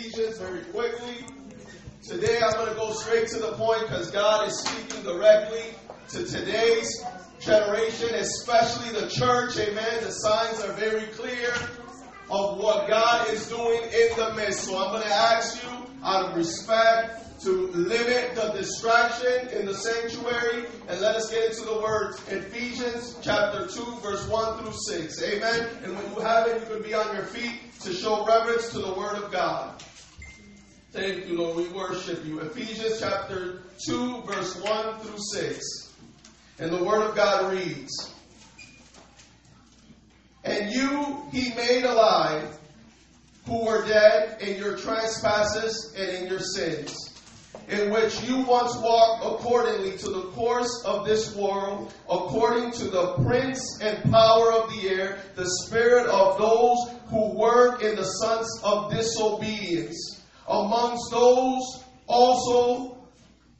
Ephesians very quickly. Today I'm going to go straight to the point because God is speaking directly to today's generation, especially the church. Amen. The signs are very clear of what God is doing in the midst. So I'm going to ask you, out of respect, to limit the distraction in the sanctuary and let us get into the words. Ephesians chapter 2, verse 1 through 6. Amen. And when you have it, you can be on your feet to show reverence to the word of God. Thank you, Lord. We worship you. Ephesians chapter 2, verse 1 through 6. And the word of God reads And you he made alive who were dead in your trespasses and in your sins in which you once walked accordingly to the course of this world, according to the prince and power of the air, the spirit of those who work in the sons of disobedience. Amongst those also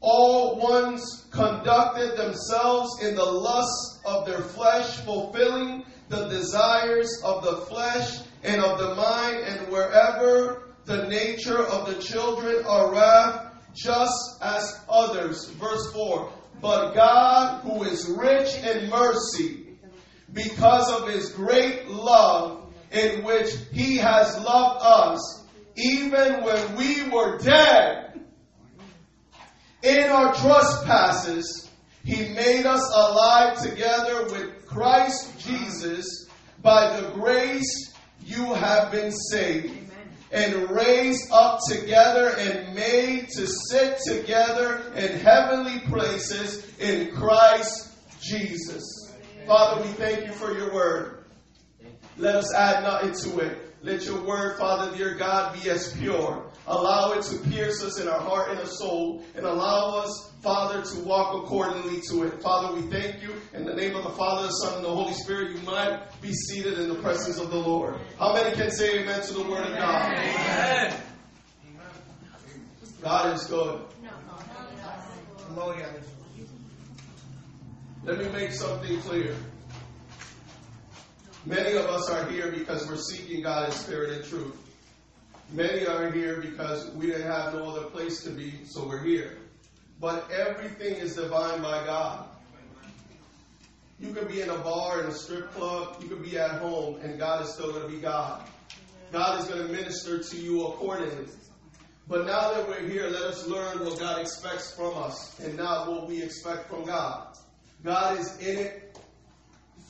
all ones conducted themselves in the lust of their flesh, fulfilling the desires of the flesh and of the mind, and wherever the nature of the children are wrath, just as others. Verse 4 But God, who is rich in mercy, because of his great love in which he has loved us, even when we were dead in our trespasses, he made us alive together with Christ Jesus. By the grace you have been saved and raised up together and made to sit together in heavenly places in Christ Jesus. Father, we thank you for your word. Let us add nothing to it. Let your word, Father, dear God, be as pure. Allow it to pierce us in our heart and our soul, and allow us, Father, to walk accordingly to it. Father, we thank you. In the name of the Father, the Son, and the Holy Spirit, you might be seated in the presence of the Lord. How many can say amen to the word of God? Amen. God is good. Let me make something clear. Many of us are here because we're seeking God in spirit and truth. Many are here because we didn't have no other place to be, so we're here. But everything is divine by God. You could be in a bar, in a strip club, you could be at home, and God is still going to be God. God is going to minister to you accordingly. But now that we're here, let us learn what God expects from us and not what we expect from God. God is in it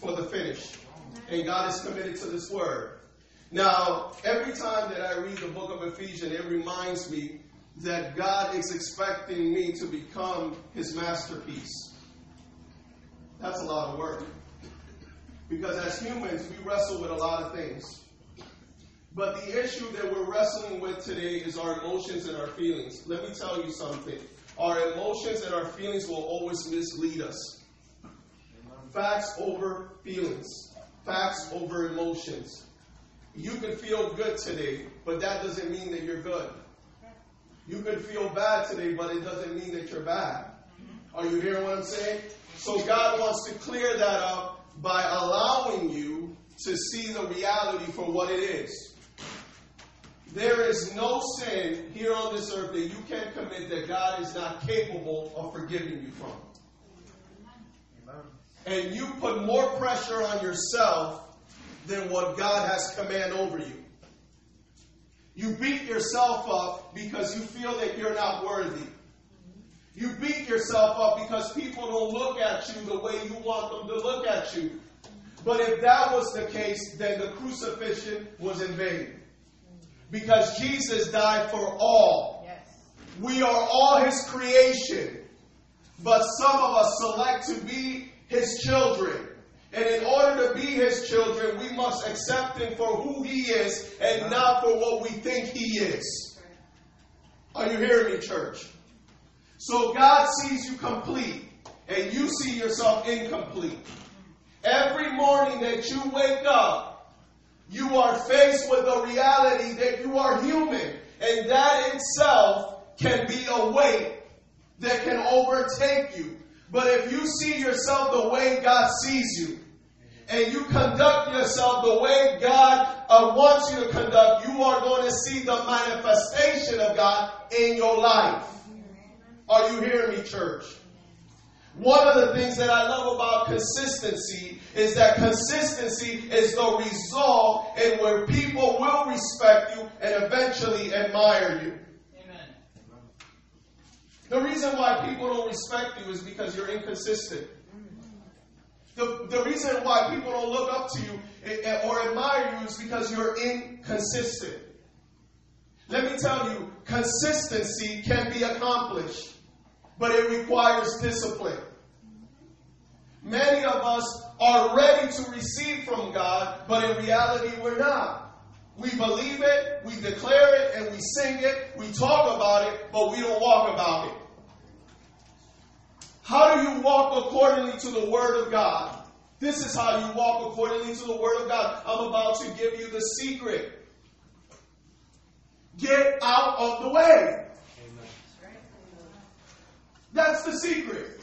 for the finish and God is committed to this word. Now, every time that I read the book of Ephesians, it reminds me that God is expecting me to become his masterpiece. That's a lot of work. Because as humans, we wrestle with a lot of things. But the issue that we're wrestling with today is our emotions and our feelings. Let me tell you something. Our emotions and our feelings will always mislead us. Facts over feelings facts over emotions. You could feel good today, but that doesn't mean that you're good. You could feel bad today, but it doesn't mean that you're bad. Are you hearing what I'm saying? So God wants to clear that up by allowing you to see the reality for what it is. There is no sin here on this earth that you can commit that God is not capable of forgiving you from and you put more pressure on yourself than what God has command over you. You beat yourself up because you feel that you're not worthy. You beat yourself up because people don't look at you the way you want them to look at you. But if that was the case, then the crucifixion was in vain. Because Jesus died for all. Yes. We are all his creation. But some of us select to be his children. And in order to be his children, we must accept him for who he is and not for what we think he is. Are you hearing me, church? So God sees you complete and you see yourself incomplete. Every morning that you wake up, you are faced with the reality that you are human. And that itself can be a weight that can overtake you. But if you see yourself the way God sees you, and you conduct yourself the way God uh, wants you to conduct, you are going to see the manifestation of God in your life. Are you hearing me, church? One of the things that I love about consistency is that consistency is the result in where people will respect you and eventually admire you. The reason why people don't respect you is because you're inconsistent. The, the reason why people don't look up to you or admire you is because you're inconsistent. Let me tell you, consistency can be accomplished, but it requires discipline. Many of us are ready to receive from God, but in reality, we're not. We believe it, we declare it, and we sing it, we talk about it, but we don't walk about it. How do you walk accordingly to the Word of God? This is how you walk accordingly to the Word of God. I'm about to give you the secret. Get out of the way. That's the secret.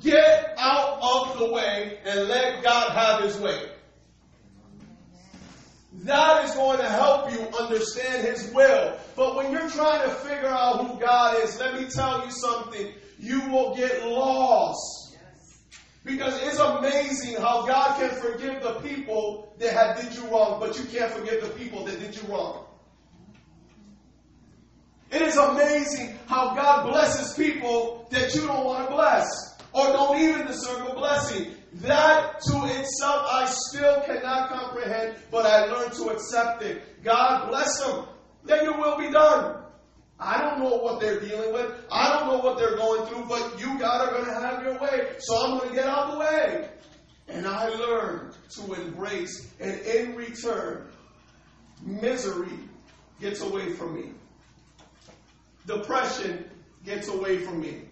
Get out of the way and let God have His way. That is going to help you understand His will. But when you're trying to figure out who God is, let me tell you something. You will get lost. Because it's amazing how God can forgive the people that have did you wrong, but you can't forgive the people that did you wrong. It is amazing how God blesses people that you don't want to bless or don't even deserve a blessing. That to itself I still cannot comprehend, but I learned to accept it. God bless them. Let your will be done. I don't know what they're dealing with. I don't know what they're going through, but you God are going to have your way. So I'm going to get out of the way. And I learned to embrace, and in return, misery gets away from me. Depression gets away from me.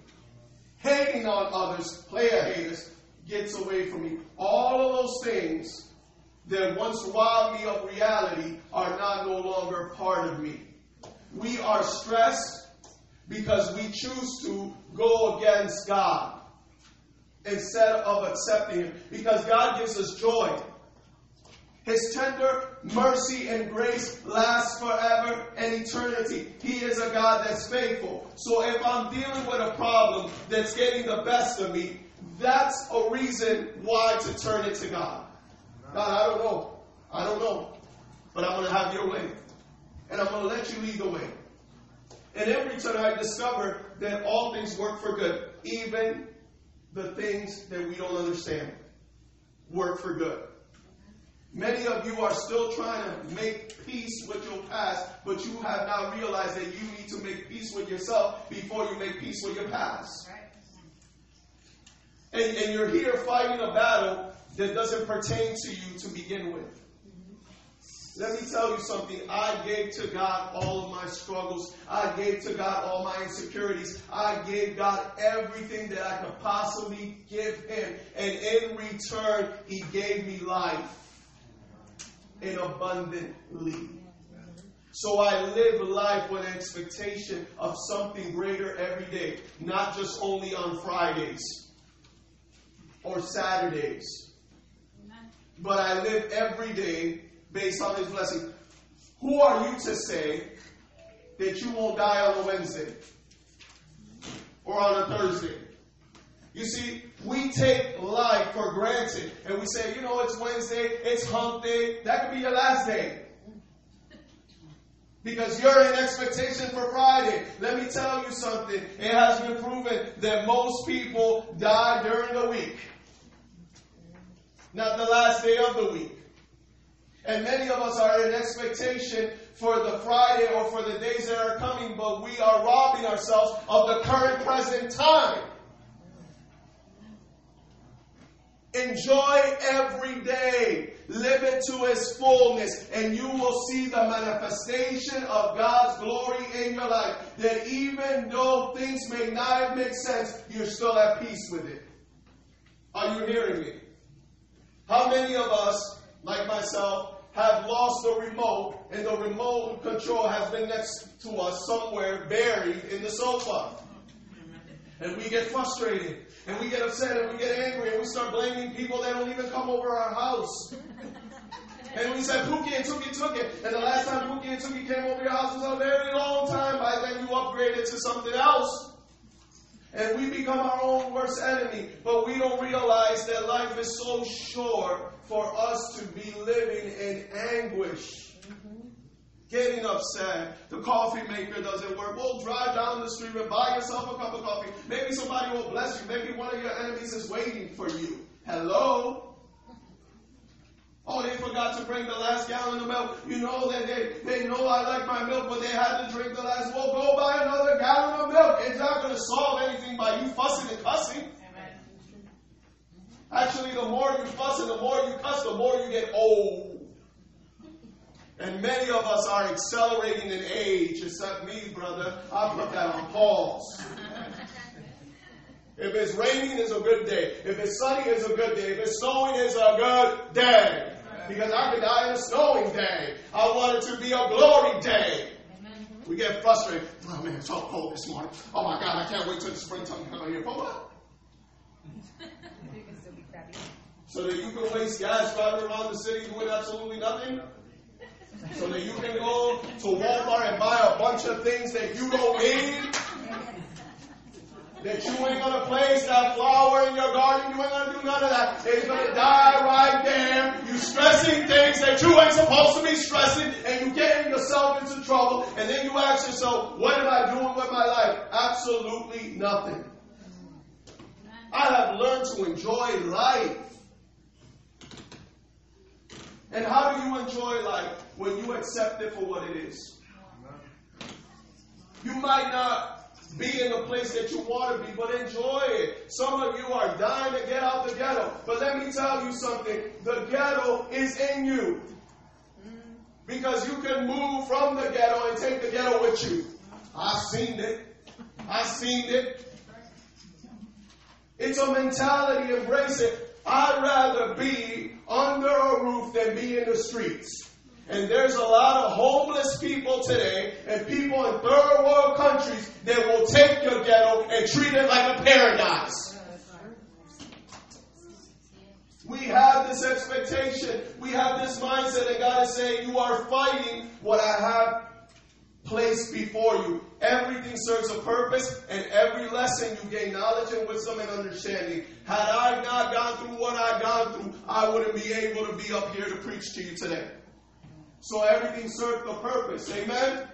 Hating on others, player haters, gets away from me. All of those things that once robbed me of reality are not no longer part of me. We are stressed because we choose to go against God instead of accepting Him. Because God gives us joy. His tender mercy and grace lasts forever and eternity. He is a God that's faithful. So if I'm dealing with a problem that's getting the best of me, that's a reason why to turn it to God. God, I don't know. I don't know. But I'm going to have your way. And I'm going to let you lead the way. And every time I discover that all things work for good, even the things that we don't understand work for good. Many of you are still trying to make peace with your past, but you have now realized that you need to make peace with yourself before you make peace with your past. And, and you're here fighting a battle that doesn't pertain to you to begin with. Let me tell you something. I gave to God all of my struggles. I gave to God all my insecurities. I gave God everything that I could possibly give Him. And in return, He gave me life in abundantly. So I live life with expectation of something greater every day, not just only on Fridays or Saturdays. But I live every day based on His blessing. Who are you to say that you won't die on a Wednesday or on a Thursday? You see, we take life for granted and we say, you know, it's Wednesday, it's hump day, that could be your last day. Because you're in expectation for Friday. Let me tell you something. It has been proven that most people die during the week, not the last day of the week. And many of us are in expectation for the Friday or for the days that are coming, but we are robbing ourselves of the current present time. Enjoy every day. Live it to its fullness, and you will see the manifestation of God's glory in your life. That even though things may not make sense, you're still at peace with it. Are you hearing me? How many of us, like myself, have lost the remote, and the remote control has been next to us somewhere buried in the sofa? And we get frustrated, and we get upset, and we get angry, and we start blaming people that don't even come over our house. And we said, Pookie and Tookie took it. And the last time Pookie and Tookie came over your house was a very long time. By then you upgraded to something else. And we become our own worst enemy. But we don't realize that life is so short for us to be living in anguish. Mm-hmm. Getting upset. The coffee maker doesn't work. Well, drive down the street and buy yourself a cup of coffee. Maybe somebody will bless you. Maybe one of your enemies is waiting for you. Hello? Oh, they forgot to bring the last gallon of milk. You know that they, they know I like my milk, but they had to drink the last. Well, go buy another gallon of milk. It's not going to solve anything by you fussing and cussing. Amen. Actually, the more you fuss and the more you cuss, the more you get old. And many of us are accelerating in age, except me, brother. I put that on pause. If it's raining, it's a good day. If it's sunny, it's a good day. If it's snowing, it's a good day because I could die in a snowing day. I want it to be a glory day. We get frustrated. Oh man, it's so cold this morning. Oh my God, I can't wait till the springtime to come here. For what? So that you can waste gas driving around the city doing absolutely nothing? So that you can go to Walmart and buy a bunch of things that you don't need? that you ain't gonna place that flower in your garden. You ain't gonna do none of that. It's gonna die right there. You stressing things that you ain't supposed to be stressing, and you getting yourself into trouble. And then you ask yourself, what am I doing with my life? Absolutely nothing. I have learned to enjoy life. And how do you enjoy life? When you accept it for what it is. You might not be in the place that you want to be, but enjoy it. Some of you are dying to get out the ghetto. But let me tell you something the ghetto is in you. Because you can move from the ghetto and take the ghetto with you. I've seen it. I've seen it. It's a mentality, embrace it. I'd rather be under a roof than be in the streets. And there's a lot of homeless people today and people in third world countries that will take your ghetto and treat it like a paradise. We have this expectation. We have this mindset that God is saying, You are fighting what I have placed before you. Everything serves a purpose, and every lesson you gain knowledge and wisdom and understanding. Had I not gone through what I've gone through, I wouldn't be able to be up here to preach to you today. So everything served a purpose. Amen?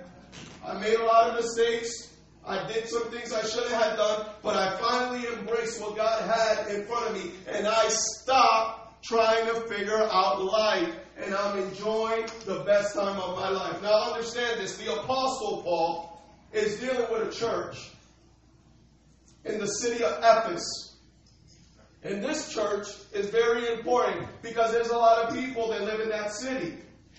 I made a lot of mistakes. I did some things I shouldn't have done, but I finally embraced what God had in front of me, and I stopped trying to figure out life, and I'm enjoying the best time of my life. Now understand this: the Apostle Paul is dealing with a church in the city of Ephesus. And this church is very important because there's a lot of people that live in that city.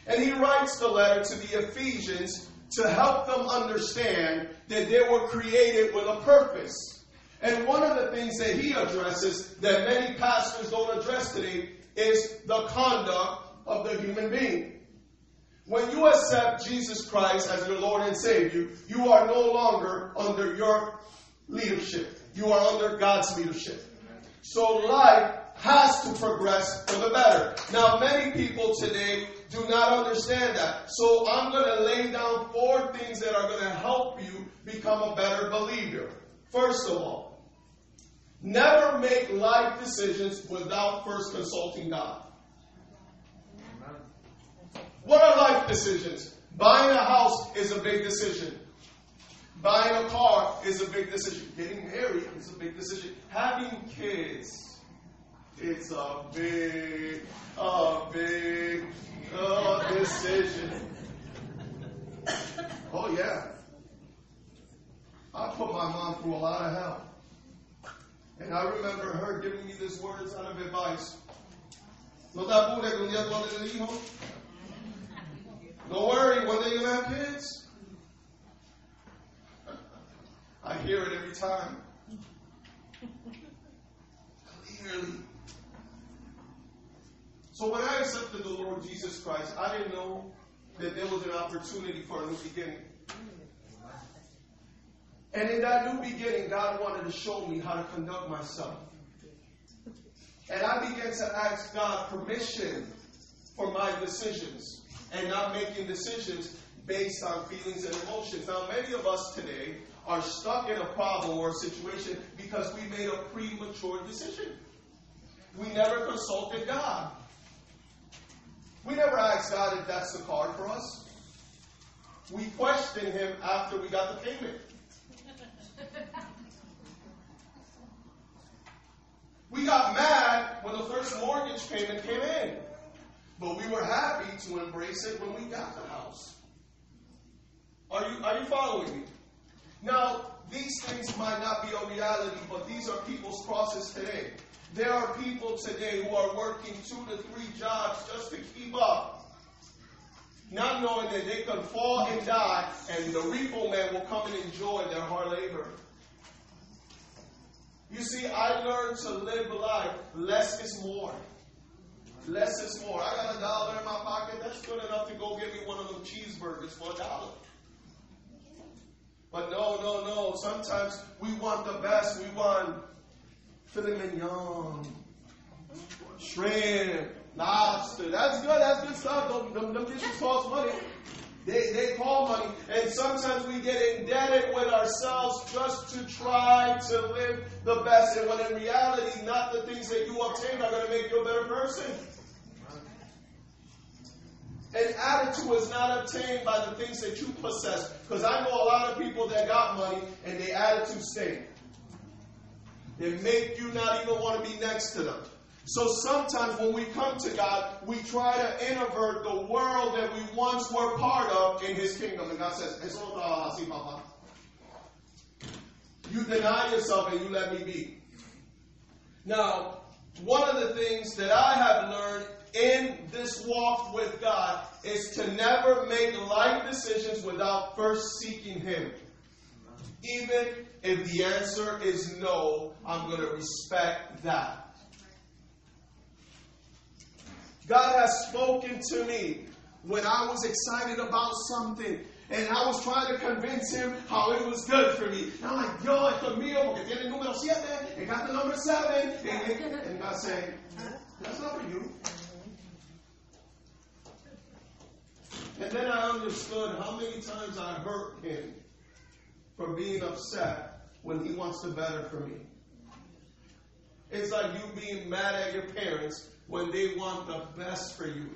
And he writes the letter to the Ephesians to help them understand that they were created with a purpose. And one of the things that he addresses that many pastors don't address today is the conduct of the human being. When you accept Jesus Christ as your Lord and Savior, you are no longer under your leadership. You are under God's leadership. So life has to progress for the better. Now, many people today do not understand that. So I'm going to lay down four things that are going to help you become a better believer. First of all, never make life decisions without first consulting God. What are life decisions? Buying a house is a big decision. Buying a car is a big decision. Getting married is a big decision. Having kids, it's a big, a big Oh, decision. Oh, yeah. I put my mom through a lot of hell. And I remember her giving me this words out of advice. No te apures que un día tú. Don't worry, one day you're going to have kids. I hear it every time. Clearly. So when I accepted the Lord Jesus Christ, I didn't know that there was an opportunity for a new beginning. And in that new beginning, God wanted to show me how to conduct myself. And I began to ask God permission for my decisions and not making decisions based on feelings and emotions. Now, many of us today are stuck in a problem or a situation because we made a premature decision. We never consulted God. We never asked God if that's the card for us. We questioned Him after we got the payment. We got mad when the first mortgage payment came in, but we were happy to embrace it when we got the house. Are you, are you following me? Now, these things might not be a reality, but these are people's crosses today. There are people today who are working two to three jobs just to keep up, not knowing that they could fall and die, and the repo man will come and enjoy their hard labor. You see, I learned to live life. Less is more. Less is more. I got a dollar in my pocket. That's good enough to go get me one of them cheeseburgers for a dollar. But no, no, no. Sometimes we want the best. We want filet mignon, shrimp, lobster. That's good. That's good stuff. Them, them dishes cost money. They, they call money. And sometimes we get indebted with ourselves just to try to live the best. And when in reality, not the things that you obtain are going to make you a better person. An attitude is not obtained by the things that you possess. Because I know a lot of people that got money and their attitude stayed. They make you not even want to be next to them. So sometimes when we come to God, we try to invert the world that we once were part of in His kingdom. And God says, Eso no así, Papa. You deny yourself and you let me be. Now, one of the things that I have learned in this walk with God is to never make life decisions without first seeking Him. Even if the answer is no, I'm going to respect that. God has spoken to me when I was excited about something. And I was trying to convince him how it was good for me. And I'm like, yo, esto es mío porque tiene el número 7, it got the number 7. And, and God saying, that's not for you. And then I understood how many times I hurt him for being upset when he wants the better for me. It's like you being mad at your parents when they want the best for you.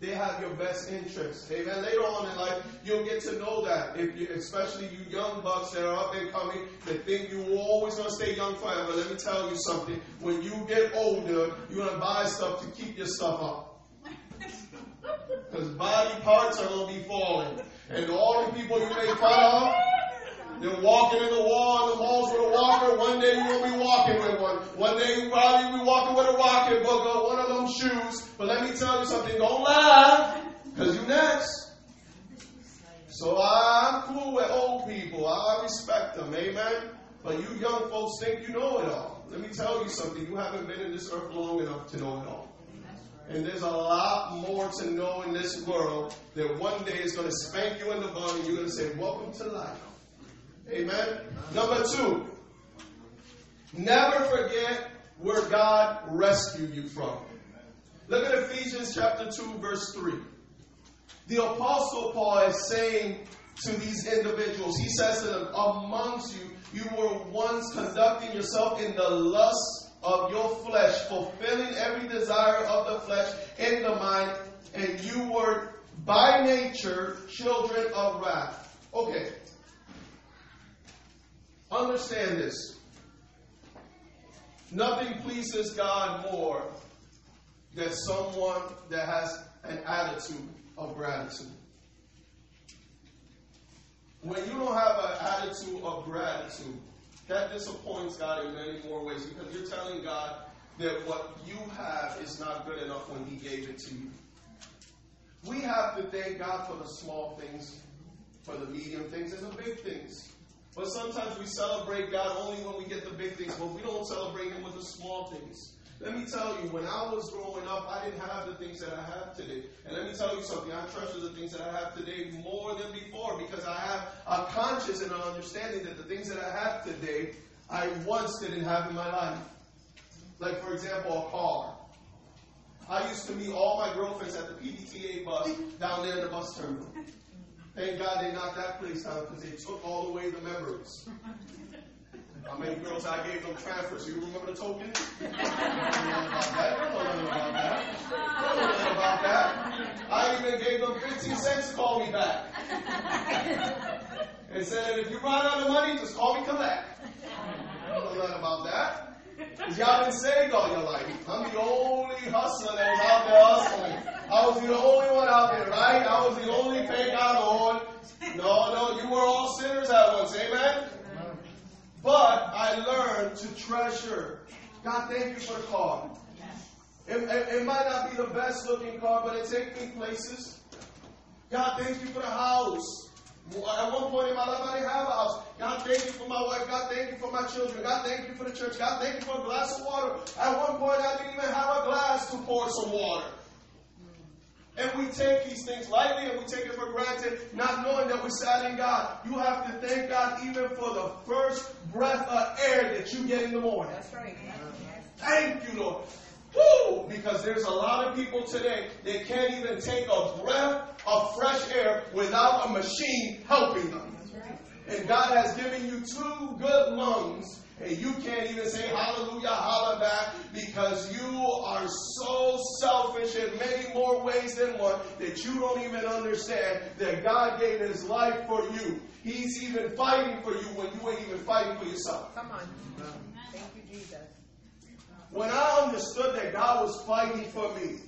They have your best interests. Amen. Later on in life, you'll get to know that. If you, especially you young bucks that are up and coming, that think you're always going to stay young forever. Let me tell you something. When you get older, you're going to buy stuff to keep your stuff up. Because body parts are going to be falling. And all the people you make fun of, they're walking in the wall in the malls with a walker. One day you will be walking with one. One day you probably be walking with a rocket book or one of them shoes. But let me tell you something. Don't lie, because you next. So I'm cool with old people. I respect them. Amen. But you young folks think you know it all. Let me tell you something. You haven't been in this earth long enough to know it all. And there's a lot more to know in this world that one day is going to spank you in the butt and you're going to say, Welcome to life. Amen. Number two, never forget where God rescued you from. Look at Ephesians chapter 2, verse 3. The Apostle Paul is saying to these individuals, he says to them, Amongst you, you were once conducting yourself in the lust of your flesh, fulfilling every desire of the flesh in the mind, and you were by nature children of wrath. Okay, Understand this. Nothing pleases God more than someone that has an attitude of gratitude. When you don't have an attitude of gratitude, that disappoints God in many more ways because you're telling God that what you have is not good enough when He gave it to you. We have to thank God for the small things, for the medium things, and the big things. But sometimes we celebrate God only when we get the big things, but we don't celebrate Him with the small things. Let me tell you, when I was growing up, I didn't have the things that I have today. And let me tell you something, I treasure the things that I have today more than before because I have a conscience and an understanding that the things that I have today, I once didn't have in my life. Like, for example, a car. I used to meet all my girlfriends at the PDTA bus down there in the bus terminal. Thank God they knocked that place out because they took all away the members. How many girls I gave them transfers? You remember the token? don't know about that. don't know about that. nothing about that. I even gave them 15 cents to call me back. and said, if you run out of money, just call me collect. I don't know nothing about that. Because y'all been saved all your life. I'm the only hustler that was out there hustling. I was the only one out there, right? I was the only fake out on. No, no, you were all sinners at once. Amen? But I learned to treasure. God, thank you for the car. It, it, it, might not be the best looking car, but it takes me places. God, thank you for the house. At one point in my life, I didn't have a house. God, thank you for my wife. God, thank you for my children. God, thank you for the church. God, thank you for a glass of water. At one point, I didn't even have a glass to pour some water. And we take these things lightly and we take it for granted, not knowing that we sat in God. You have to thank God even for the first breath of air that you get in the morning. That's right. Thank you, Lord. Woo! Because there's a lot of people today that can't even take a breath of fresh air without a machine helping them. And God has given you two good lungs, and you can't even say hallelujah, holla back, because you are so selfish in many more ways than one that you don't even understand that God gave his life for you. He's even fighting for you when you ain't even fighting for yourself. Come on. Thank you, Jesus. When I understood that God was fighting for me,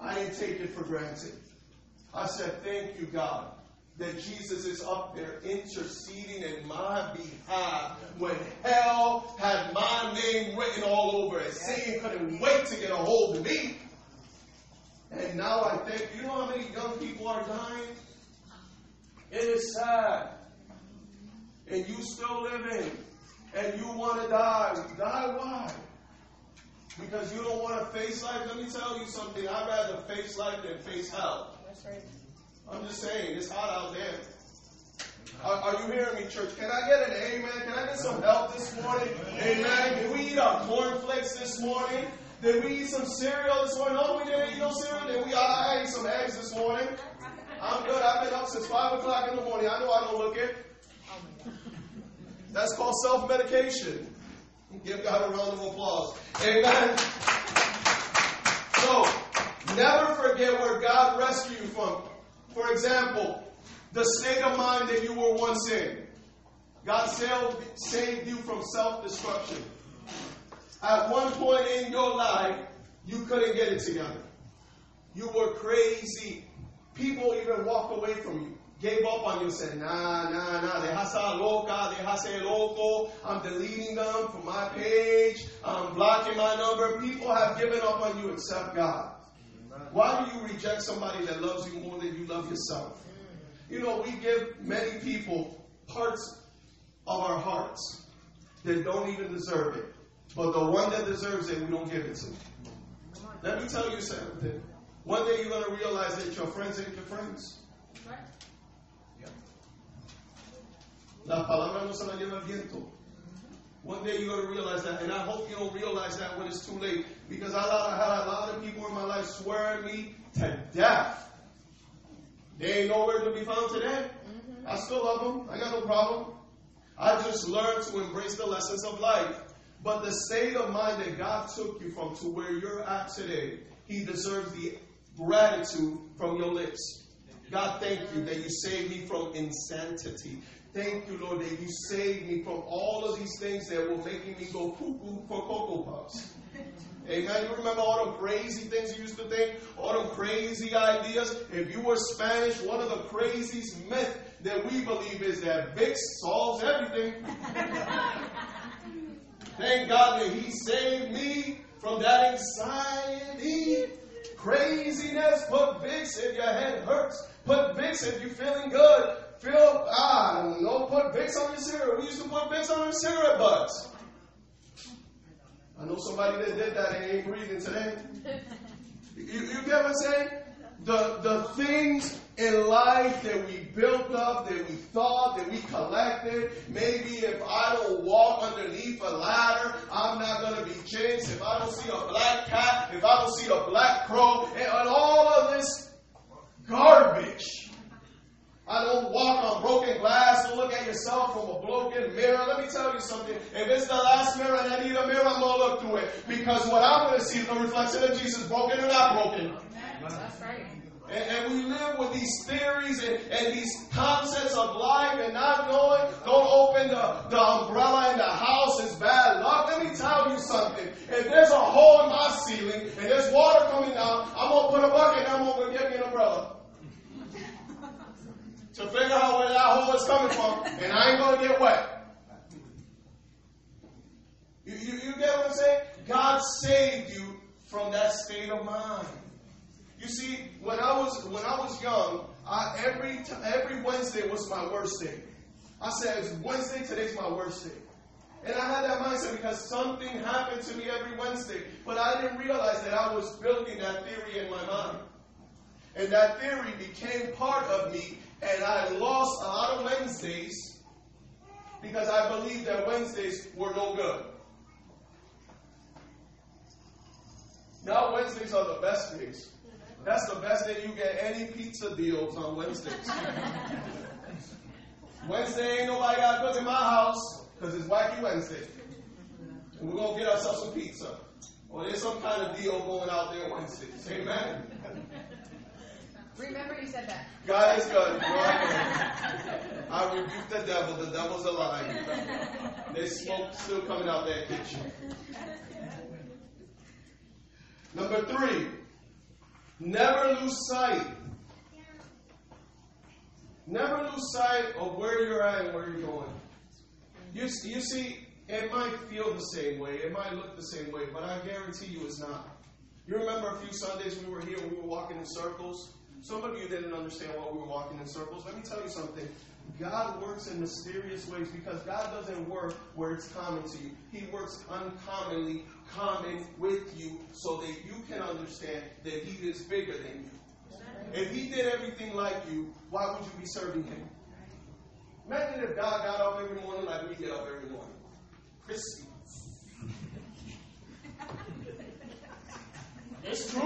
I didn't take it for granted. I said, Thank you, God, that Jesus is up there interceding in my behalf when hell had my name written all over it. Satan couldn't wait to get a hold of me. And now I think, you know how many young people are dying? It is sad. And you still living and you want to die. Die why? Because you don't want to face life. Let me tell you something. I'd rather face life than face hell. That's right. I'm just saying, it's hot out there. Are, are, you hearing me, church? Can I get an amen? Can I get some help this morning? Amen. Did we eat our cornflakes this morning? Did we eat some cereal this morning? No, we didn't eat no cereal. Did we? I ate some eggs this morning. I'm good. I've been up since 5 o'clock in the morning. I know I don't look it. That's called self medication. Give God a round of applause. Amen. So, never forget where God rescued you from. For example, the state of mind that you were once in. God saved you from self destruction. At one point in your life, you couldn't get it together. You were crazy. People even walked away from you gave up on you, said, nah, nah, nah, dejasa loca, dejase loco, I'm deleting them from my page, I'm blocking my number. People have given up on you except God. Why do you reject somebody that loves you more than you love yourself? You know, we give many people parts of our hearts that don't even deserve it. But the one that deserves it, we don't give it to. Let me tell you something. One day you're going to realize that your friends ain't your friends. La palabra no se la lleva el viento. One day you're going to realize that, and I hope you don't realize that when it's too late, because I had a lot of people in my life swear me to death. They ain't nowhere to be found today. Mm-hmm. I still love them. I got no problem. I just learned to embrace the lessons of life. But the state of mind that God took you from to where you're at today, He deserves the gratitude from your lips. God, thank you that you saved me from insanity. Thank you, Lord, that you saved me from all of these things that were making me go cuckoo for Cocoa Puffs. Amen. You remember all the crazy things you used to think? All the crazy ideas? If you were Spanish, one of the craziest myths that we believe is that Vicks solves everything. Thank God that He saved me from that anxiety, craziness. Put Vicks if your head hurts. Put Vicks if you're feeling good. Feel, ah, no, put Vicks on your cigarette. We used to put Vicks on our cigarette butts. I know somebody that did that and ain't breathing today. You, you get what I'm saying? The, the things in life that we built up, that we thought, that we collected. Maybe if I don't walk underneath a ladder, I'm not going to be jinxed. If I don't see a black cat, if I don't see a black crow, and, and all of this garbage. I don't walk on broken glass. Don't look at yourself from a broken mirror. Let me tell you something. If it's the last mirror and I need a mirror, I'm going to look through it. Because what I'm going to see is the reflection of Jesus, broken or not broken. That's right. And, and, we live with these theories and, and, these concepts of life and not knowing, don't open the, the umbrella in the house, it's bad luck. Let me tell you something. If there's a hole in my ceiling and there's water coming down, I'm going to put a bucket and I'm going to get me an umbrella. To figure out where that hole is coming from, and I ain't going to get wet. You, you, you get what I'm saying? God saved you from that state of mind. You see, when I was when I was young, I, every t- every Wednesday was my worst day. I said, Wednesday, today's my worst day. And I had that mindset because something happened to me every Wednesday. But I didn't realize that I was building that theory in my mind. And that theory became part of me. And I lost a lot of Wednesdays because I believed that Wednesdays were no good. Now Wednesdays are the best days. That's the best day you get any pizza deals on Wednesdays. Wednesday ain't nobody got cook in my house because it's Wacky Wednesday. And we're going to get ourselves some pizza. Or there's some kind of deal going out there Wednesdays. Amen? Remember you said that. God is good. I rebuke the devil. The devil's alive. There's smoke still coming out that kitchen. Number three, Never lose sight. Never lose sight of where you're at and where you're going. You, you see, it might feel the same way, it might look the same way, but I guarantee you it's not. You remember a few Sundays we were here, we were walking in circles? Some of you didn't understand why we were walking in circles. Let me tell you something. God works in mysterious ways because God doesn't work where it's common to you. He works uncommonly common with you so that you can understand that He is bigger than you. If He did everything like you, why would you be serving Him? Imagine if God got up every morning like we get up every morning. Christy. It's true.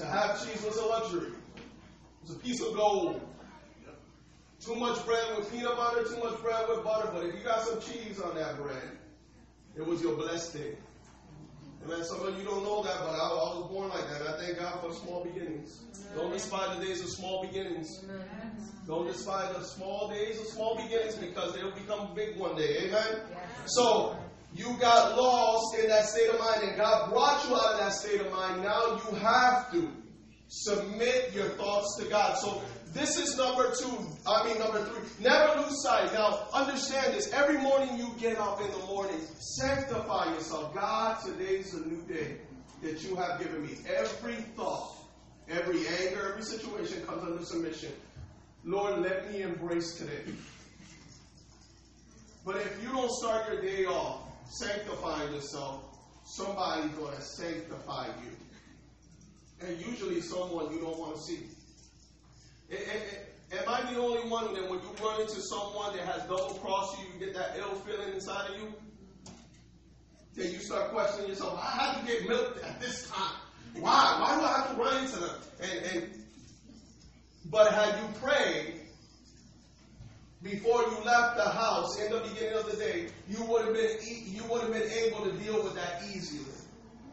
To have cheese was a luxury. It was a piece of gold. Too much bread with peanut butter, too much bread with butter, but if you got some cheese on that bread, it was your blessed day. Amen. Some of you don't know that, but I, I was born like that. I thank God for small beginnings. Don't despise the days of small beginnings. Don't despise the small days of small beginnings because they'll become big one day. Amen. So you got lost in that state of mind, and God brought you out of that state of mind. Now you have to submit your thoughts to God. So this is number two. I mean, number three. Never lose sight. Now, understand this. Every morning you get up in the morning, sanctify yourself. God, today's a new day that you have given me. Every thought, every anger, every situation comes under submission. Lord, let me embrace today. But if you don't start your day off sanctifying yourself, somebody's going to sanctify you. And usually someone you don't want to see. Am I the only one that when you run into someone that has double crossed you, you get that ill feeling inside of you? That you start questioning yourself, I had to get milked at this time. Why? Why do I have to run into them? And, and but had you prayed before you left the house in the beginning of the day, you would have been you would have been able to deal with that easier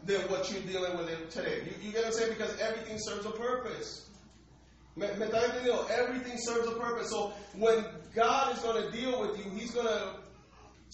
than what you're dealing with today. You, you get what I'm saying? Because everything serves a purpose. Everything serves a purpose. So when God is going to deal with you, He's going to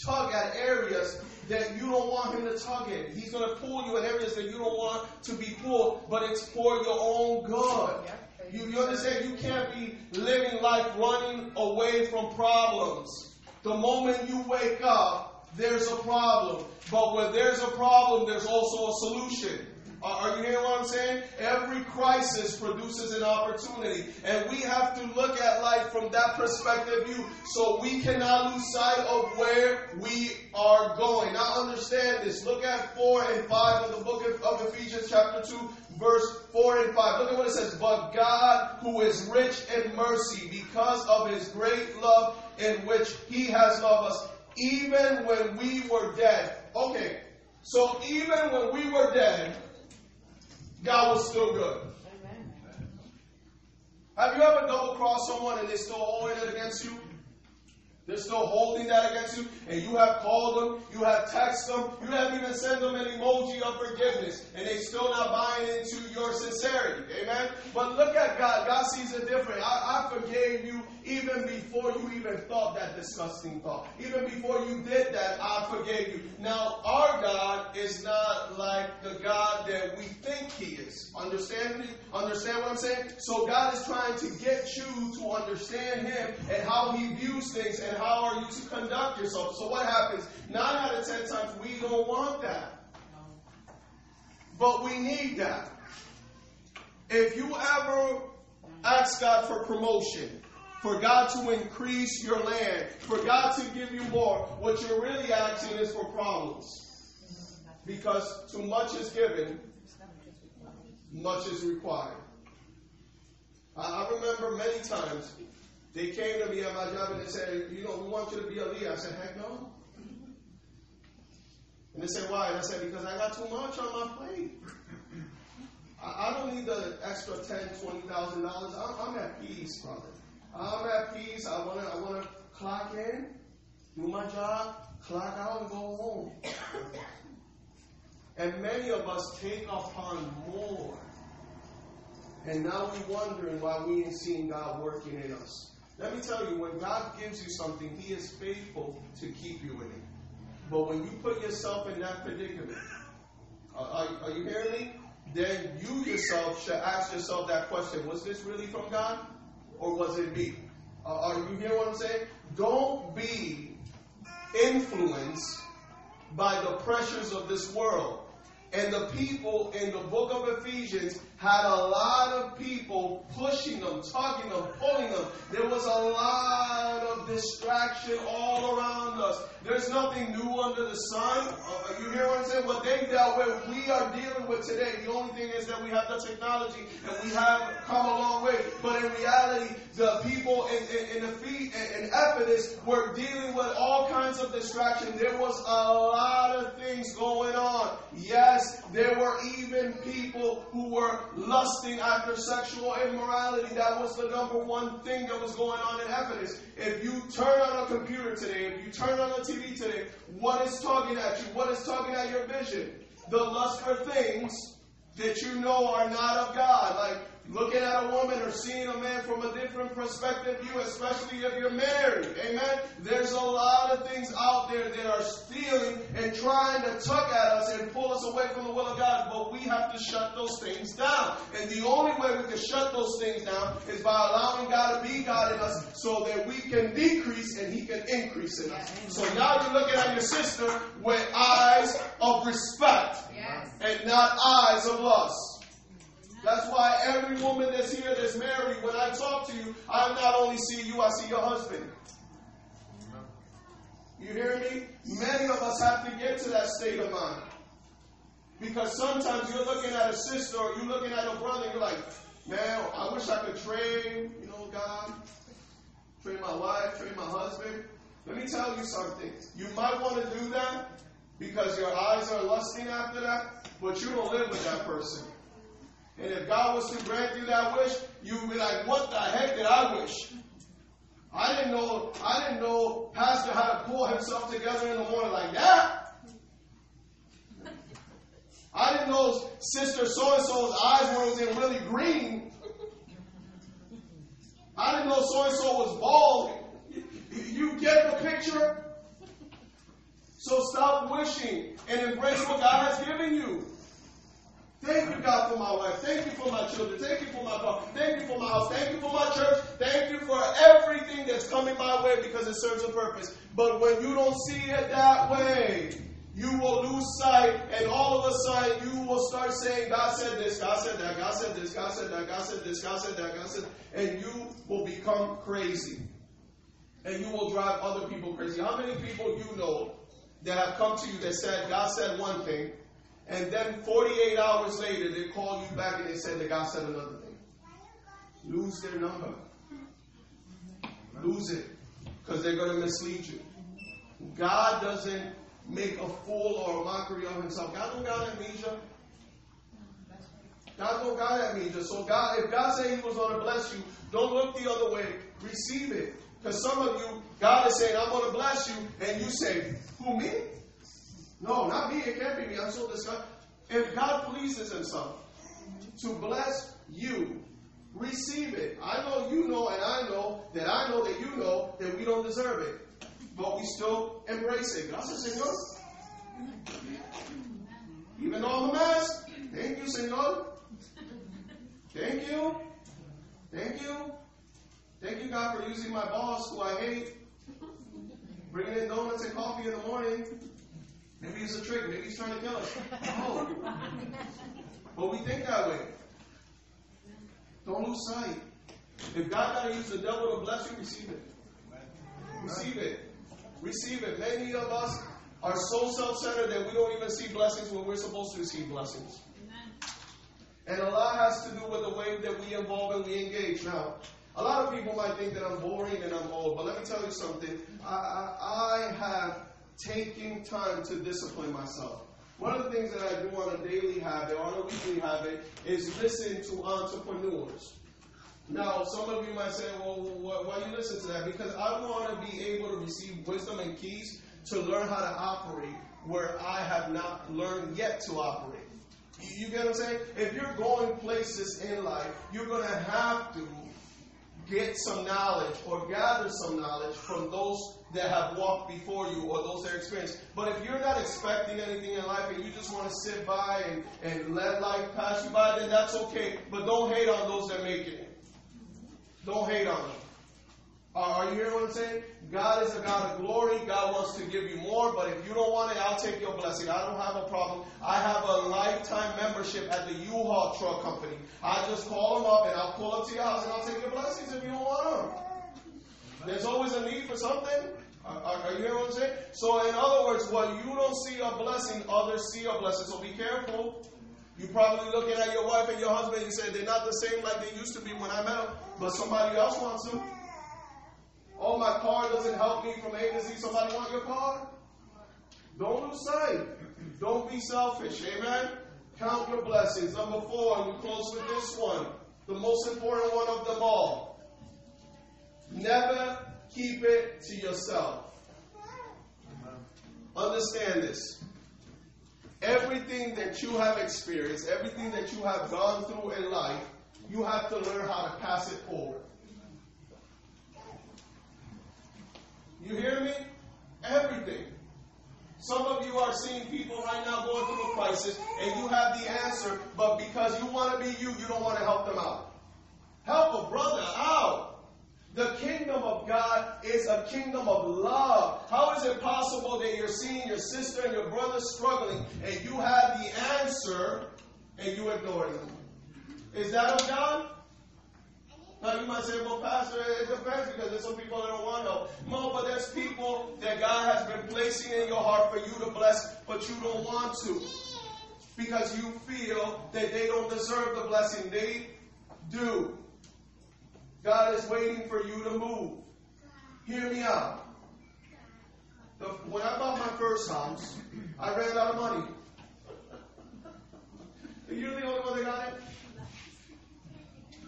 tug at areas that you don't want Him to tug in. He's going to pull you in areas that you don't want to be pulled, but it's for your own good. You, you understand? You can't be living life running away from problems. The moment you wake up, there's a problem. But when there's a problem, there's also a solution. Are you hearing what I'm saying? Every crisis produces an opportunity. And we have to look at life from that perspective view so we cannot lose sight of where we are going. Now understand this. Look at 4 and 5 of the book of Ephesians chapter 2 verse 4 and 5. Look at what it says. But God, who is rich in mercy, because of his great love in which he has loved us, even when we were dead. Okay, so even when we were dead, God was still good. Amen. Have you ever double crossed someone and they're still holding it against you? They're still holding that against you, and you have called them, you have texted them, you have even sent them an emoji of forgiveness, and they still not buying into your sincerity. Amen? But look at God. God sees it different. I, I forgave you even before you even thought that disgusting thought. Even before you did that, I forgave you. Now, our God is not like the God that we think He is. Understand me? Understand what I'm saying? So God is trying to get you to understand Him and how He views things and how are you to conduct yourself. So what happens? Nine out of ten times we don't want that. But we need that. If you ever ask God for promotion, for God to increase your land, for God to give you more, what you're really asking is for problems. Because too much is given, much is required. I, remember many times they came to me at my job and they said, you know, we want you to be a leader. I said, heck no. And they said, why? And I said, because I got too much on my plate. I, don't need the extra ten, twenty thousand dollars. I'm at peace, brother. I'm at peace. I wanna I wanna clock in, do my job, clock out, and go home. and many of us take upon more. And now we're wondering why we ain't seeing God working in us. Let me tell you, when God gives you something, He is faithful to keep you in it. But when you put yourself in that predicament, are, are you hearing me? Then you yourself should ask yourself that question Was this really from God? Or was it me? Uh, are you hearing what I'm saying? Don't be influenced by the pressures of this world. And the people in the book of Ephesians had a lot of people pushing them, tugging them, pulling them. There was a lot of distraction all around us. There's nothing new under the sun. Uh, you hear what I'm saying? What they dealt with, we are dealing with today. The only thing is that we have the technology and we have come a long way. But in reality, the people in, in, in the feet in, in Ephesus were dealing with all kinds of distraction. There was a lot of things going on. Yes, there were even people who were lusting after sexual immorality. That was the number one thing that was going on in Ephesus. If you turn on a computer today, if you turn on a TV today, what is talking at you? What is talking at your vision? The lust for things that you know are not of God. Like looking at a woman or seeing a man from a different perspective view, especially if you're married. Amen. There's a lot of things out there that are stealing and trying to tug at us and pull us away from the will of God, to shut those things down. And the only way we can shut those things down is by allowing God to be God in us so that we can decrease and He can increase in us. So now you're looking at your sister with eyes of respect Yes. and not eyes of lust. That's why every woman that's here that's married, when I talk to you, I not only see you, I see your husband. You hear me? Many of us have to get to that state of mind. Because sometimes you're looking at a sister or you're looking at a brother and you're like, man, I wish I could trade, you know, God, trade my wife, trade my husband. Let me tell you something. You might want to do that because your eyes are lusting after that, but you don't live with that person. And if God was to grant you that wish, you would be like, what the heck did I wish? I didn't know, I didn't know Pastor had to pull himself together in the morning like that. I didn't know Sister so and so's eyes were really green. I didn't know so and so was bald. You get the picture? So stop wishing and embrace what God has given you. Thank you, God, for my wife. Thank you for my children. Thank you for my father. Thank you for my house. Thank you for my church. Thank you for everything that's coming my way because it serves a purpose. But when you don't see it that way, you will lose sight, and all of a sudden you will start saying, God said this, God said that, God said this, God said that, God said this, God said that, God said, and you will become crazy. And you will drive other people crazy. How many people you know that have come to you that said, God said one thing, and then 48 hours later, they call you back and they said that God said another thing. Lose their number. Lose it. Because they're going to mislead you. God doesn't make a fool or a mockery of himself. God don't got amnesia. God don't got amnesia. So God, if God said he was going to bless you, don't look the other way. Receive it. Because some of you, God is saying, I'm going to bless you. And you say, who, me? No, not me. It can't be me. I'm so disgusted. If God pleases Himself to bless you, receive it. I know you know, and I know that I know that you know that we don't deserve it. But we still embrace it. Gracias, Señor. Even though I'm a mess. Thank you, Señor. Thank you. Thank you. Thank you, God, for using my boss, who I hate, bringing in donuts and coffee in the morning. Maybe it's a trick. Maybe he's trying to kill us. No. But we think that way. Don't lose sight. If God got to use the devil to bless you, receive it. Receive it. Receive it. Many of us are so self centered that we don't even see blessings when we're supposed to receive blessings. And a lot has to do with the way that we involve and we engage. Now, a lot of people might think that I'm boring and I'm old, but let me tell you something. I, I, I have taken time to discipline myself. One of the things that I do on a daily habit, on a weekly habit, is listen to entrepreneurs. Now, some of you might say, well, why you listen to that? Because I want to be able to receive wisdom and keys to learn how to operate where I have not learned yet to operate. You get what I'm saying? If you're going places in life, you're going to have to get some knowledge or gather some knowledge from those that have walked before you or those that are experienced. But if you're not expecting anything in life and you just want to sit by and, and let life pass you by, then that's okay. But don't hate on those that make it. Don't hate on them. Are you hearing what I'm saying? God is a God of glory. God wants to give you more, but if you don't want it, I'll take your blessing. I don't have a problem. I have a lifetime membership at the U-Haul truck company. I just call them up and I'll pull up to your house and I'll take your blessings if you don't want them. There's always a need for something. Are, are you hearing what I'm saying? So, in other words, what you don't see a blessing, others see a blessing. So be careful. You're probably looking at your wife and your husband and you say they're not the same like they used to be when I met them, but somebody else wants them. Oh, my car doesn't help me from A to Z. Somebody want your car? Don't lose sight. Don't be selfish. Amen. Count your blessings. Number four, and we close with this one. The most important one of them all. Never keep it to yourself. Understand this. Everything that you have experienced, everything that you have gone through in life, you have to learn how to pass it forward. You hear me? everything. Some of you are seeing people right now going through a crisis and you have the answer, but because you want to be you, you don't want to help them out. Help a brother out. The kingdom of God is a kingdom of love. How is it possible that you're seeing your sister and your brother struggling and you have the answer and you ignore them? Is that of God? Now you might say, well, Pastor, it depends because there's some people that don't want help. No, but there's people that God has been placing in your heart for you to bless, but you don't want to. Because you feel that they don't deserve the blessing. They do. God is waiting for you to move. Hear me out. The, when I bought my first house, I ran out of money. Are you the only one that got it?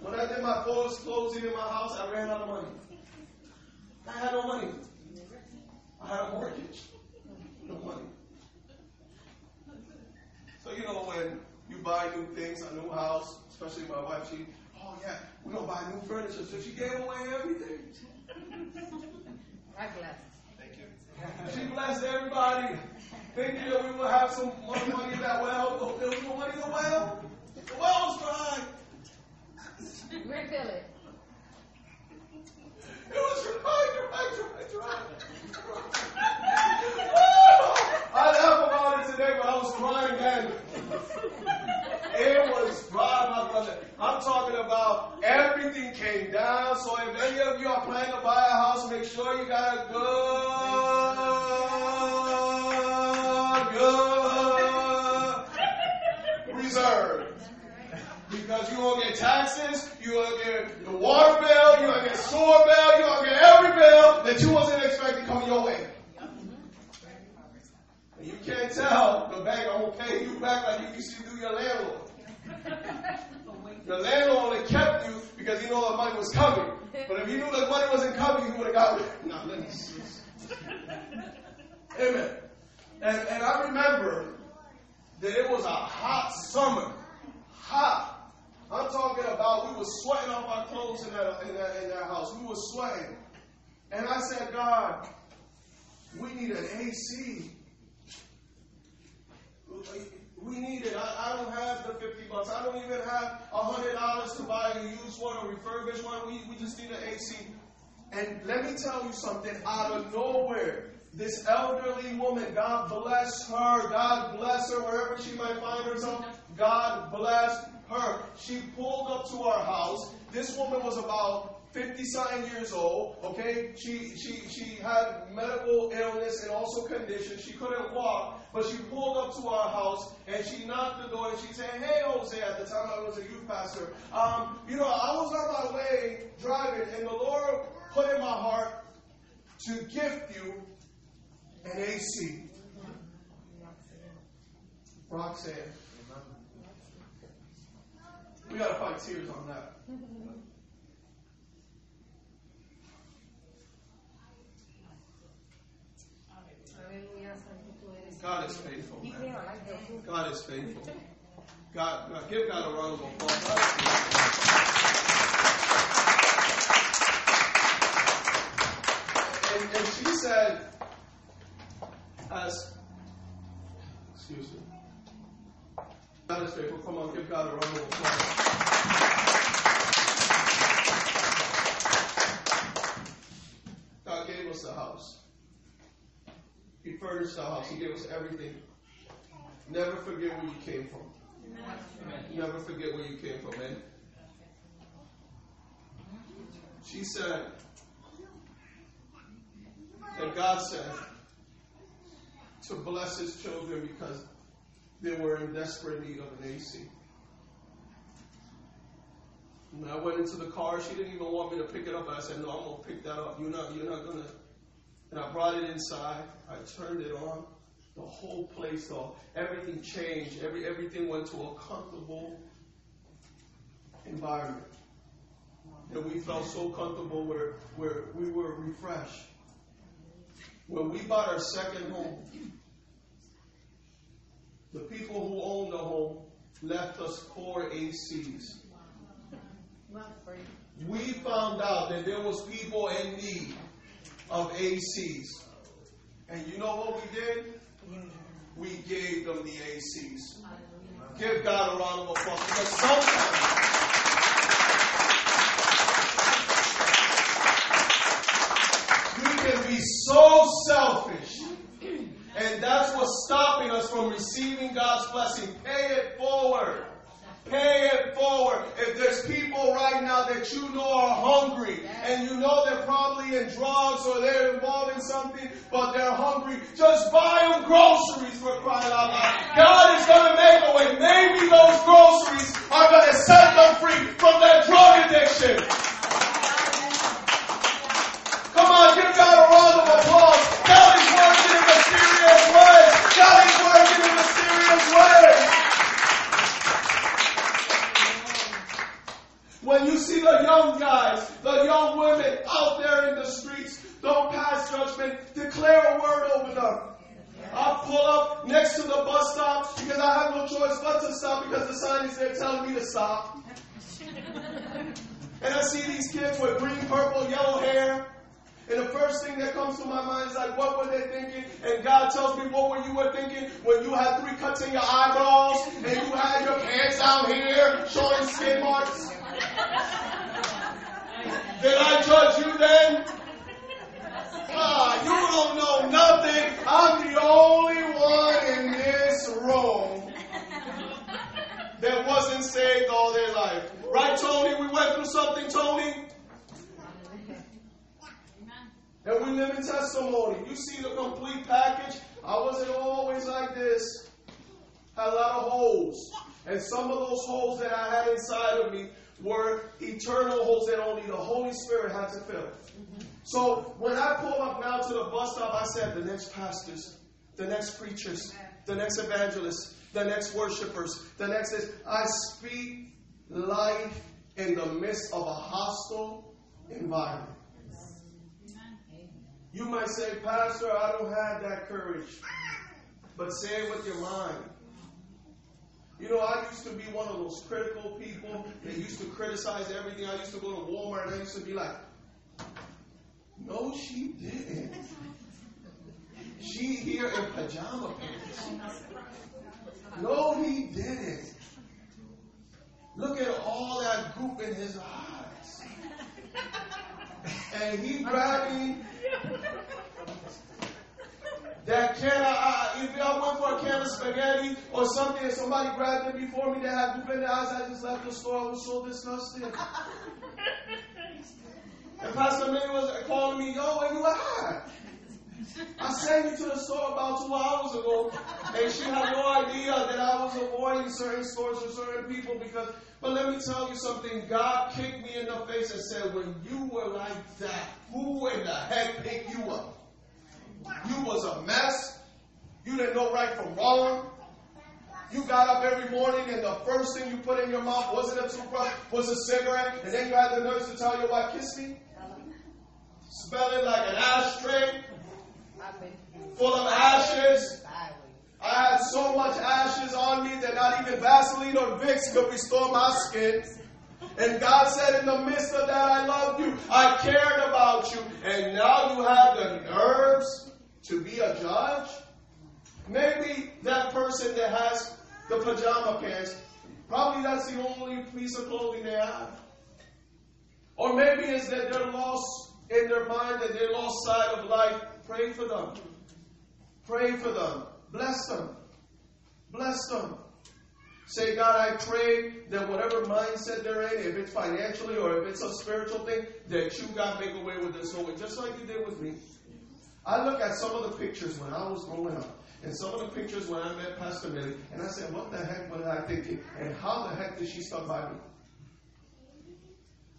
When I did my first closing in my house, I ran out of money. I had no money. I had a mortgage. No money. So you know when you buy new things, a new house, especially my wife, she, oh yeah, we're gonna buy new furniture. So she gave away everything. God bless. Thank you. She blessed everybody, thinking that we will have some more money in that well. But there was no money in the well. The well was dry. Refill it. It was dry, dry, dry, dry. I laugh about it today, but I was crying then. It was dry, my brother. I'm talking about everything came down. So if any of you are planning to buy a house, make sure you got a good, good reserve. Because you're going to get taxes, you're going to get the water bill, you're going to get sewer bill, you're going to get every bill that you wasn't expecting coming your way. You can't tell the bank, I'm to pay you back like you used to do your landlord. The landlord only kept you because he knew the money was coming. But if you knew the money wasn't coming, you would have got rid Now, let me see. Amen. And, and I remember that it was a hot summer. Hot. I'm talking about we were sweating off our clothes in that, in that, in that house. We were sweating. And I said, God, we need an AC. We need it. I, I don't have the 50 bucks. I don't even have $100 to buy a used one or refurbished one. We, we just need an AC. And let me tell you something out of nowhere. This elderly woman, God bless her. God bless her wherever she might find herself. God bless her. She pulled up to our house. This woman was about 50 something years old, okay? She, she, she had medical illness and also conditions. She couldn't walk, but she pulled up to our house and she knocked the door and she said, Hey, Jose, at the time I was a youth pastor. Um, you know, I was on my way driving and the Lord put in my heart to gift you an AC. Roxanne. We gotta fight tears on that. God is faithful, man. me on like Jesús. God is faithful. God, God, give God a round of applause. God is faithful. And, and she said, as, excuse me. God is faithful. Come on, give God a round of applause. God gave us the house. He furnished the house. He gave us everything. Never forget where you came from. Never forget where you came from, man. She said that God said to bless his children because they were in desperate need of an AC. When I went into the car, she didn't even want me to pick it up. I said, No, I'm gonna pick that up. You're not you're not gonna and I brought it inside. I turned it on. The whole place, off. everything changed. Every everything went to a comfortable environment. And we felt so comfortable where, where we were refreshed. When we bought our second home, the people who owned the home left us four ACs. Not for you. We found out that there was people in need of ACs. And you know what we did? We gave them the ACs. Give God a round of applause because sometimes we can be so selfish. And that's what's stopping us from receiving God's blessing. Pay it forward. Pay it forward. If there's people right now that you know are hungry and you know they're probably in drugs or they're involved in something, but they're hungry, just buy them groceries for crying out loud. God is going to make a way. Maybe those groceries are going to set them free from their drug addiction. Come on, give God When you see the young guys, the young women out there in the streets, don't pass judgment. Declare a word over them. I pull up next to the bus stop because I have no choice but to stop because the sign is there telling me to stop. And I see these kids with green, purple, yellow hair. And the first thing that comes to my mind is like, what were they thinking? And God tells me, what were you were thinking when you had three cuts in your eyebrows and you had your pants out here showing skin marks? Did I judge you then? Ah, you don't know nothing. I'm the only one in this room that wasn't saved all their life. Right, Tony? We went through something, Tony? And we live in testimony. You see the complete package. I wasn't always like this. Had a lot of holes. And some of those holes that I had inside of me were eternal holes that only the Holy Spirit had to fill. Mm-hmm. So when I pull up now to the bus stop, I said, the next pastors, the next preachers, the next evangelists, the next worshipers, the next is, I speak life in the midst of a hostile environment. You might say, Pastor, I don't have that courage. But say it with your mind. You know, I used to be one of those critical people that used to criticize everything. I used to go to Walmart and I used to be like, no, she didn't. She here in pajama pants. No, he didn't. Look at all that goop in his eyes. And he grabbing that can I, if I went for a can of spaghetti or something and somebody grabbed it before me that had their eyes, I just left the store. I was so disgusted. And Pastor Minnie was calling me, yo, where you at? I sent you to the store about two hours ago, and she had no idea that I was avoiding certain stores or certain people because, but let me tell you something, God kicked me in the face and said, when you were like that, who in the heck picked you up? You was a mess. You didn't know right from wrong. You got up every morning and the first thing you put in your mouth wasn't a toothbrush, was a cigarette, and then you had the nurse to tell you about kiss me. Smelling like an ashtray full of ashes. I had so much ashes on me that not even Vaseline or Vicks could restore my skin. And God said, in the midst of that, I loved you. I cared about you. And now you have the nerves to be a judge? Maybe that person that has the pajama pants, probably that's the only piece of clothing they have. Or maybe it's that they're lost in their mind, that they lost sight of life. Pray for them. Pray for them. Bless them. Bless them. Say, God, I pray that whatever mindset they're in, if it's financially or if it's a spiritual thing, that you, God, make a way with this whole way, just like you did with me. I look at some of the pictures when I was growing up, and some of the pictures when I met Pastor Millie, and I said, what the heck was I thinking? And how the heck did she stuck by me?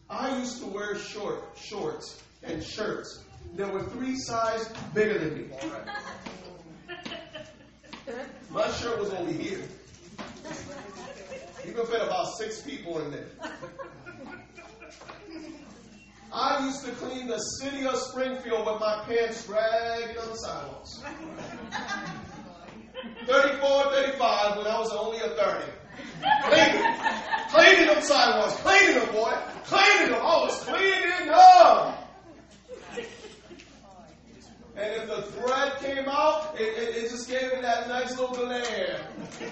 I used to wear short shorts and shirts that were three sizes bigger than me. My shirt was only here. You could fit about six people in there. I used to clean the city of Springfield with my pants dragging on the sidewalks. 34, 35 when I was only a 30. Cleaning. Cleaning them sidewalks. Cleaning them, boy. Cleaning them. I was oh, cleaning them. And if the thread came out, it, it, it just gave it that nice little glare.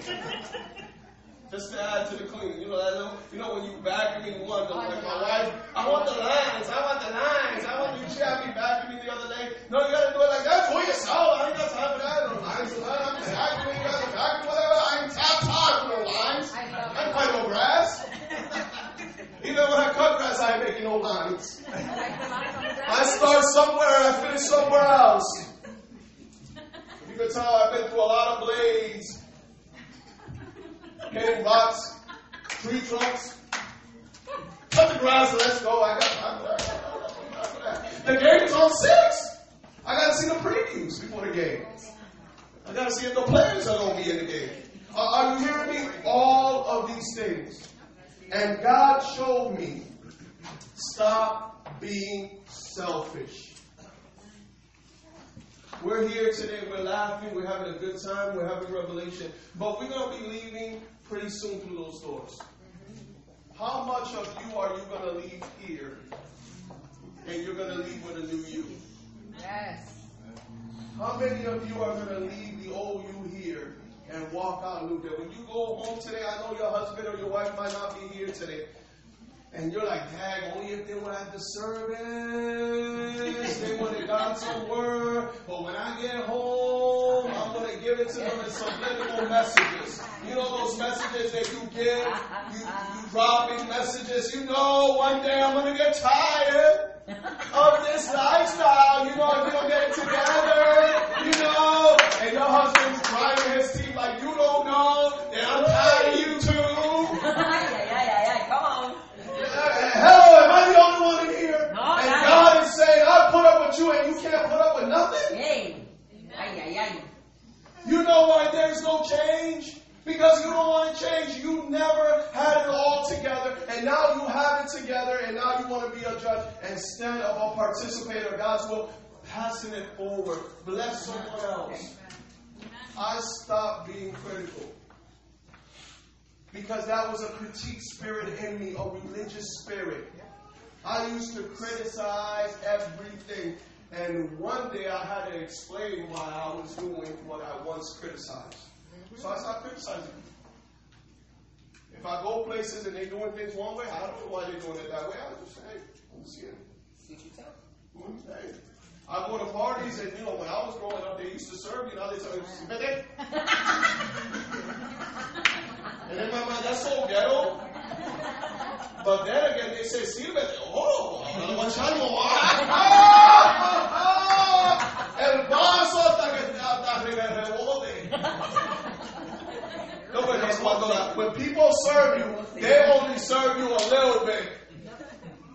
Just to add to the clean. You know, that little, you know when you vacuuming you want the, oh, like my wife, I want the lines, I want the lines, I want you. She had me vacuuming the other day. No, you gotta do it like that for yourself. I ain't got time for that. Lines, lines. I'm just vacuuming, you gotta vacuum, whatever. I ain't have time for no lines. I cut no grass. I cut grass, I making no lines. I start somewhere I finish somewhere else. You can tell I've been through a lot of blades, hitting rocks, tree trunks. Cut the grass and let's go. I got. The game is on six. I gotta see the previews before the game. I gotta see if the players are gonna be in the game. Are, are you hearing me? All of these things. And God showed me stop being selfish. We're here today, we're laughing, we're having a good time, we're having revelation, but we're going to be leaving pretty soon through those doors. How much of you are you going to leave here and you're going to leave with a new you? Yes. How many of you are going to leave the old you here and walk out new day? When you go home today, I know your husband or your wife might not be here today. And you're like, dang, only if they were at the service, they would have got some word. But when I get home, I'm going to give it to them in subliminal messages. You know those messages that you give? You, you dropping messages. You know, one day I'm going to get tired of this lifestyle. You know, if you don't get it together, you know. And your husband's driving his teeth like, you don't know that I'm tired of you too. ay, ay, ay, ay, come on. Hello, am I the only one in here? No, and no. God is saying, I put up with you and you can't put up with nothing? Hey. Ay, ay, ay. You know why there's no change? Because you don't want to change. You never had it all together, and now you have it together, and now you want to be a judge instead of a participator of God's will, passing it forward. Bless someone else. I stopped being critical. Because that was a critique spirit in me, a religious spirit. I used to criticize everything. And one day I had to explain why I was doing what I once criticized. So I stopped criticizing. If I go places and they're doing things one way, I don't know why they're doing it that way. I just say, hey, just here. Mm, Hey. I go to parties and, you know, when I was growing up, they used to serve you. Now they tell you, "Vete." And in my mind, that's so ghetto. But then again, they say, sírvete. Oh, ahora lo echamos. Ah, El vaso hasta que hasta que rebote. No, but it's cuando la- when people serve you, they only serve you a little bit.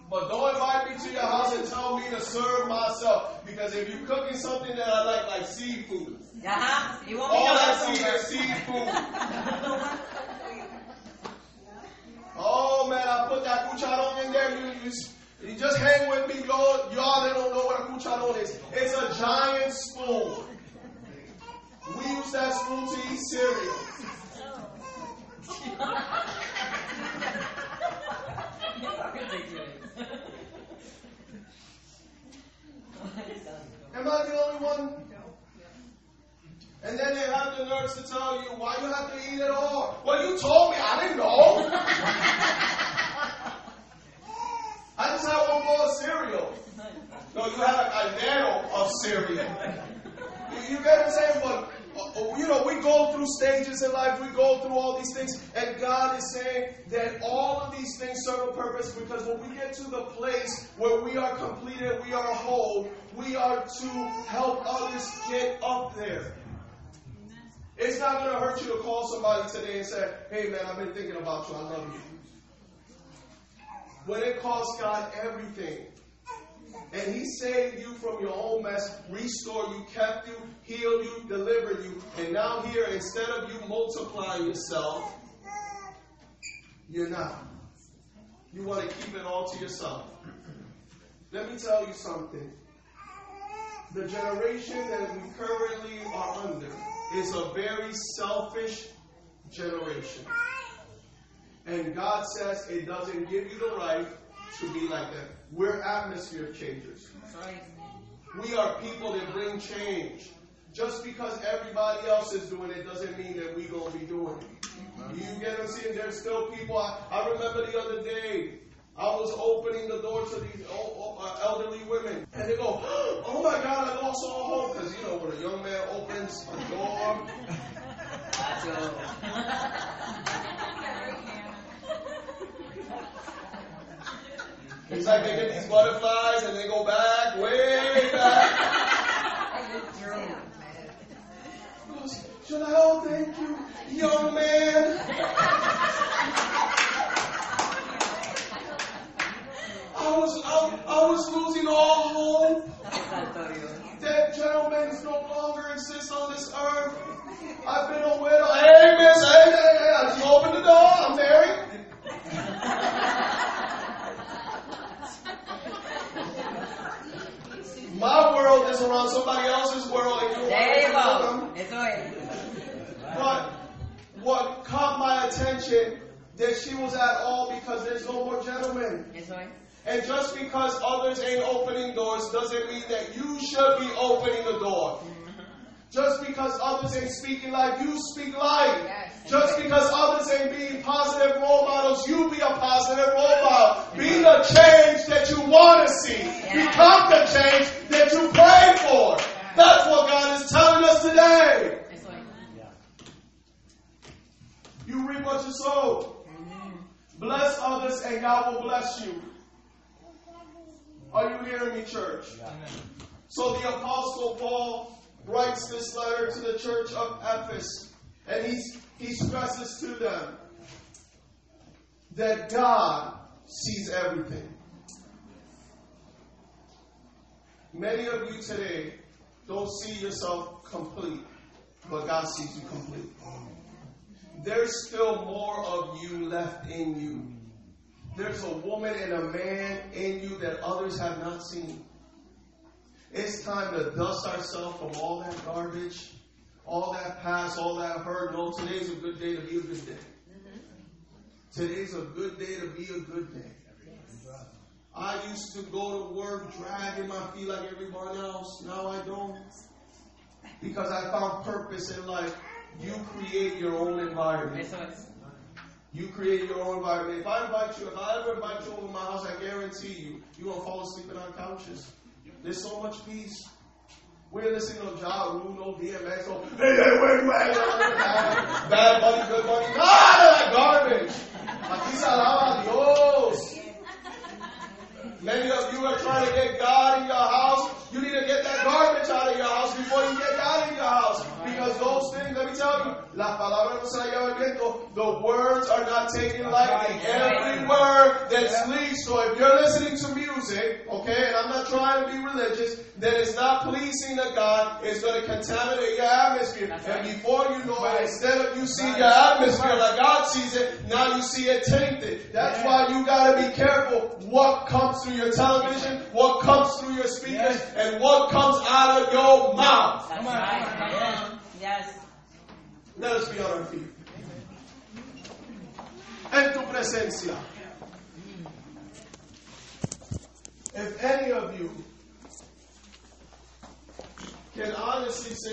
But don't invite me to your house and tell me to serve myself. Because if you're cooking something that I like, like seafood, Ajá. You want me all to I see is seafood. just hang with me, y'all. Y'all that don't know what a cucharon is. It's a giant spoon. We use that spoon to eat cereal. Am I the only one? And then they have the nerves to tell you why you have to eat it all. Well, you told me. I didn't know. I just had one bowl of cereal. No, you had a caldero of cereal. You, you get what I'm saying? But you know, we go through stages in life. We go through all these things, and God is saying that all of these things serve a purpose. Because when we get to the place where we are completed, we are whole. We are to help others get up there. It's not going to hurt you to call somebody today and say, "Hey, man, I've been thinking about you. I love you." When it costs God everything, and He saved you from your own mess, restored you, kept you, healed you, delivered you, and now here, instead of you multiplying yourself, you're not. You want to keep it all to yourself. Let me tell you something. The generation that we currently are under is a very selfish generation. And God says it doesn't give you the right to be like that. We're atmosphere changers. We are people that bring change. just because everybody else is doing it doesn't mean that we're gonna be doing it. You get what I'm saying? There's still people. I, I remember the other day, I was opening the door to these o- o- uh, elderly women, and they go, "Oh my God, I lost all hope." Because you know when a young man opens the door, it's like they get these butterflies and they go back, way back. Should I? Oh, thank you, young man. I was, I, I was losing all hope. That gentleman is no longer exists on this earth. I've been a widow. Hey, miss, hey, hey, hey, I just opened the door. I'm married. My world is around somebody else's world, and you're There you welcome. go. Eso es. But what caught my attention that she was at all because there's no more gentlemen. And just because others ain't opening doors doesn't mean that you should be opening the door. Just because others ain't speaking life, you speak life. Yes. Just because others ain't being positive role models, you be a positive role model. Be the change that you want to see. Become the change that you pray for. That's what God is telling us today. Eso. You reap what you sow. Bless others and God will bless you. Are you hearing me, church? So the Apostle Paul writes this letter to the church of Ephesus, and he's, he stresses to them that God sees everything. Many of you today don't see yourself complete, but God sees you complete. There's still more of you left in you. There's a woman and a man in you that others have not seen. It's time to dust ourselves from all that garbage, all that past, all that hurt. No, today's a good day to be a good day. Mm-hmm. Today's a good day to be a good day. I used to go to work dragging my feet like everyone else. Now I don't. Because I found purpose in life. You create your own environment. You create your own environment. If I invite you, if I ever invite you over my house, I guarantee you, you're gonna fall asleep in on couches. There's so much peace. We're listening to Ja Rule, no DMX, no hey, hey, you at? Bad, buddy, good. None of that garbage. Aquí se alaba a Dios. Many of you are trying to get God in your house. You need to get that garbage out of your house before you get out of your house. Because those things, let me tell you, la palabra no se la lleva el viento. The words are not taken lightly. Every word that's least. So if you're listening to music, okay, and I'm not trying to be religious, that is not pleasing to God, it's going to contaminate your atmosphere. And before you know it, instead of you seeing your atmosphere like God sees it, now you see it tainted. That's why you got to be careful what comes through your television, what comes through your speakers, and what comes out of your mouth. That's right. Yes. Let us be on our feet. En tu presencia. If any of you can honestly say,